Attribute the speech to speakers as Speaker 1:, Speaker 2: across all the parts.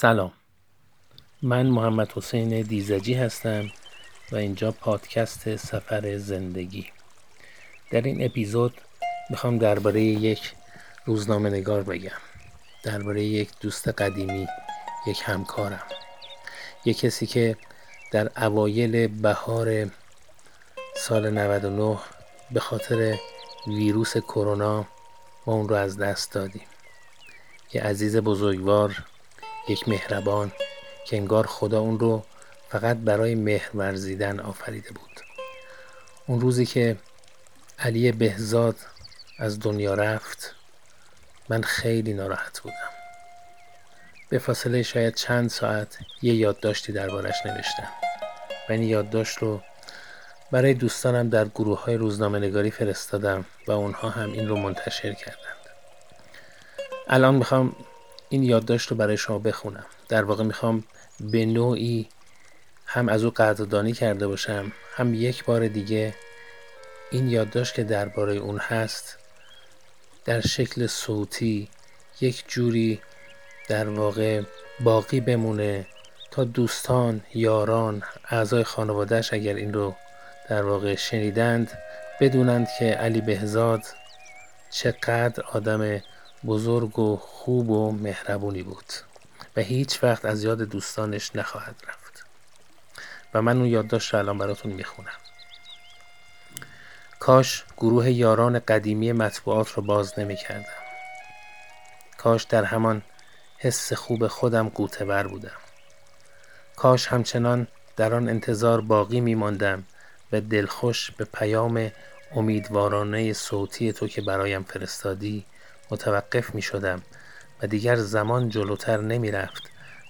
Speaker 1: سلام. من محمد حسین دیزجی هستم و اینجا پادکست سفر زندگی. در این اپیزود می‌خوام درباره یک روزنامه نگار بگم. درباره یک دوست قدیمی یک همکارم. یک کسی که در اوایل بهار سال 99 به خاطر ویروس کرونا ما اون رو از دست دادیم. یه عزیز بزرگوار یک مهربان که انگار خدا اون رو فقط برای مهر ورزیدن آفریده بود. اون روزی که علی بهزاد از دنیا رفت من خیلی ناراحت بودم. به فاصله شاید چند ساعت یه یادداشتی دربارش نوشتم. و این یادداشت رو برای دوستانم در گروه های روزنامه نگاری فرستادم و اونها هم این رو منتشر کردند. الان می‌خوام این یادداشت رو برای شما بخونم. در واقع می‌خوام به نوعی هم از او قدردانی کرده باشم هم یک بار دیگه این یادداشت که درباره اون هست در شکل صوتی یک جوری در واقع باقی بمونه تا دوستان، یاران، اعضای خانوادهش اگر این رو در واقع شنیدند بدونند که علی بهزاد چقدر آدم بزرگ و خوب و مهربونی بود و هیچ وقت از یاد دوستانش نخواهد رفت و من اون یادداشت الان براتون می‌خونم کاش گروه یاران قدیمی مطبوعات رو باز نمی کردم. کاش در همان حس خوب خودم قوطه بر بودم. کاش همچنان در آن انتظار باقی می ماندم و دلخوش به پیام امیدوارانه صوتی تو که برایم فرستادی متوقف می شدم و دیگر زمان جلوتر نمی رفت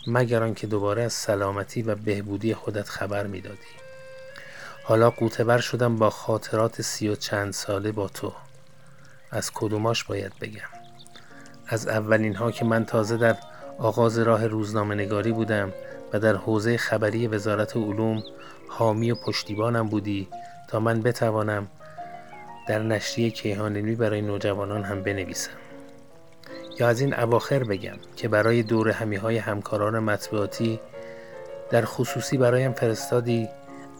Speaker 1: مگر آنکه دوباره از سلامتی و بهبودی خودت خبر می دادی. حالا قوتبر شدم با خاطرات سی و چند ساله با تو. از کدوماش باید بگم؟ از اولین ها که من تازه در آغاز راه روزنامه نگاری بودم و در حوزه خبری وزارت علوم حامی و پشتیبانم بودی تا من بتوانم در نشریه کیهانلوی برای نوجوانان هم بنویسم. یا از این اواخر بگم که برای دور همی های همکاران مطبوعاتی در خصوصی برایم فرستادی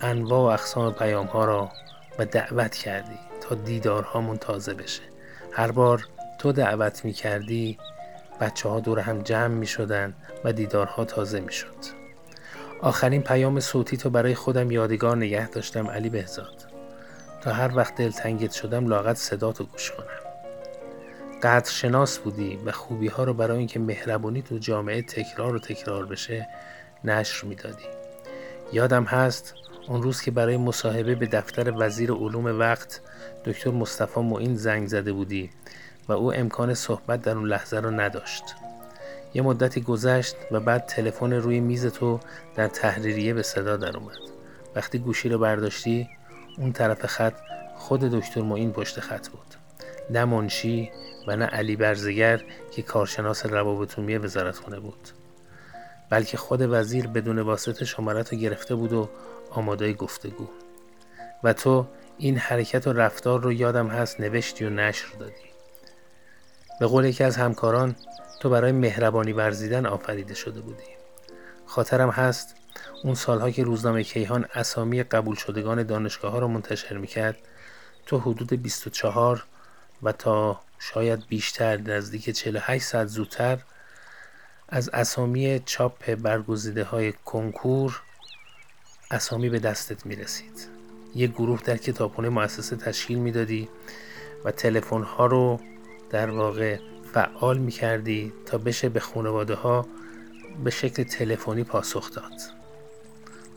Speaker 1: انواع و اقسام پیام ها را و دعوت کردی تا دیدارهامون تازه بشه. هر بار تو دعوت می کردی بچه ها دور هم جمع می شدن و دیدارها تازه می شد آخرین پیام صوتی تو برای خودم یادگار نگه داشتم علی بهزاد. تا هر وقت دلتنگت شدم لاغت صدا تو گوش کنم. قدر شناس بودی و خوبی ها رو برای اینکه مهربونی تو جامعه تکرار و تکرار بشه نشر می‌دادی. یادم هست اون روز که برای مصاحبه به دفتر وزیر علوم وقت دکتر مصطفی معین زنگ زده بودی و او امکان صحبت در اون لحظه رو نداشت. یه مدتی گذشت و بعد تلفن روی میز تو در تحریریه به صدا در اومد. وقتی گوشی رو برداشتی اون طرف خط خود دکتر معین پشت خط بود. نه منشی و نه علی برزگر که کارشناس روابط عمومی وزارتخانه بود. بلکه خود وزیر بدون واسطه شمارت رو گرفته بود و آماده گفتگو. و تو این حرکت و رفتار رو یادم هست نوشتی و نشر دادی. به قول یکی از همکاران تو برای مهربانی ورزیدن آفریده شده بودی. خاطرم هست اون سالها که روزنامه کیهان اسامی قبول شدگان دانشگاه ها رو منتشر می‌کرد تو حدود 24 و تا شاید بیشتر نزدیک 48 ساعت زودتر از اسامی چاپ برگزیده های کنکور اسامی به دستت می رسید یه گروه در کتابخونه مؤسسه تشکیل می‌دادی و تلفن ها رو در واقع فعال می کردی تا بشه به خانواده ها به شکل تلفنی پاسخ داد.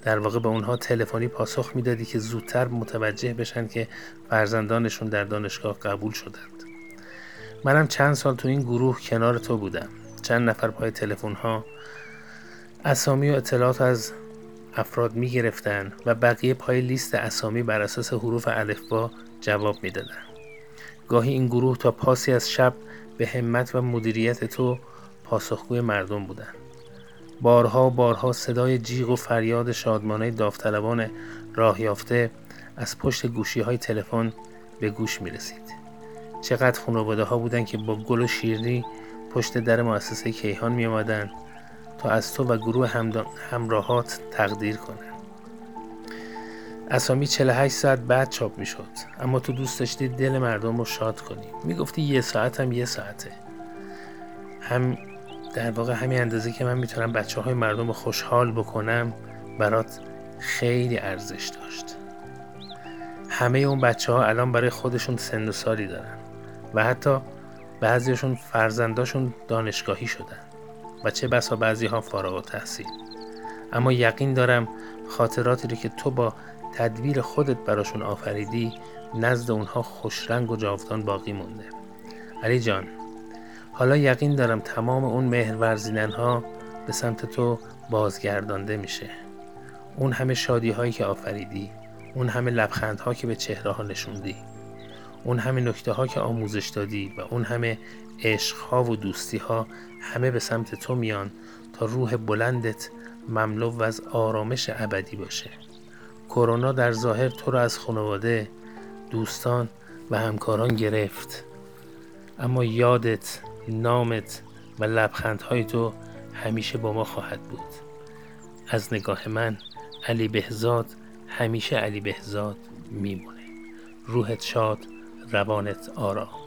Speaker 1: در واقع به اونها تلفنی پاسخ می‌دادی که زودتر متوجه بشن که فرزندانشون در دانشگاه قبول شدند منم چند سال تو این گروه کنار تو بودم چند نفر پای تلفن ها اسامی و اطلاعات از افراد می گرفتن و بقیه پای لیست اسامی بر اساس حروف الفبا جواب می‌دادن. گاهی این گروه تا پاسی از شب به همت و مدیریت تو پاسخگوی مردم بودند. بارها بارها صدای جیغ و فریاد شادمانه داوطلبان راه یافته از پشت گوشی های تلفن به گوش می رسید. چقدر خانواده ها بودن که با گل و شیرنی پشت در مؤسسه کیهان می آمدن تا از تو و گروه همراهات تقدیر کنن. اسامی 48 ساعت بعد چاپ می شد اما تو دوست داشتی دل مردم رو شاد کنی. می‌گفتی یه ساعت هم یه ساعته. هم در واقع همین اندازه که من می‌تونم بچه های مردم رو خوشحال بکنم برات خیلی ارزش داشت. همه اون بچه ها الان برای خودشون سن و سالی دارن و حتی بعضیشون فرزنداشون دانشگاهی شدن و چه بسا بعضی ها فارغ و تحصیل اما یقین دارم خاطراتی رو که تو با تدبیر خودت براشون آفریدی نزد اونها خوشرنگ و جاودان باقی مونده. علی جان حالا یقین دارم تمام اون مهر ها به سمت تو بازگردانده میشه. اون همه شادی هایی که آفریدی اون همه لبخندها که به چهره ها نشوندی اون همه نکته ها که آموزش دادی و اون همه عشق ها و دوستی ها همه به سمت تو میان تا روح بلندت مملو از آرامش ابدی باشه. کرونا در ظاهر تو را از خانواده دوستان و همکاران گرفت. اما یادت نامت و لبخندهای تو همیشه با ما خواهد بود. از نگاه من علی بهزاد همیشه علی بهزاد میمونه. روحت شاد روانت آرام.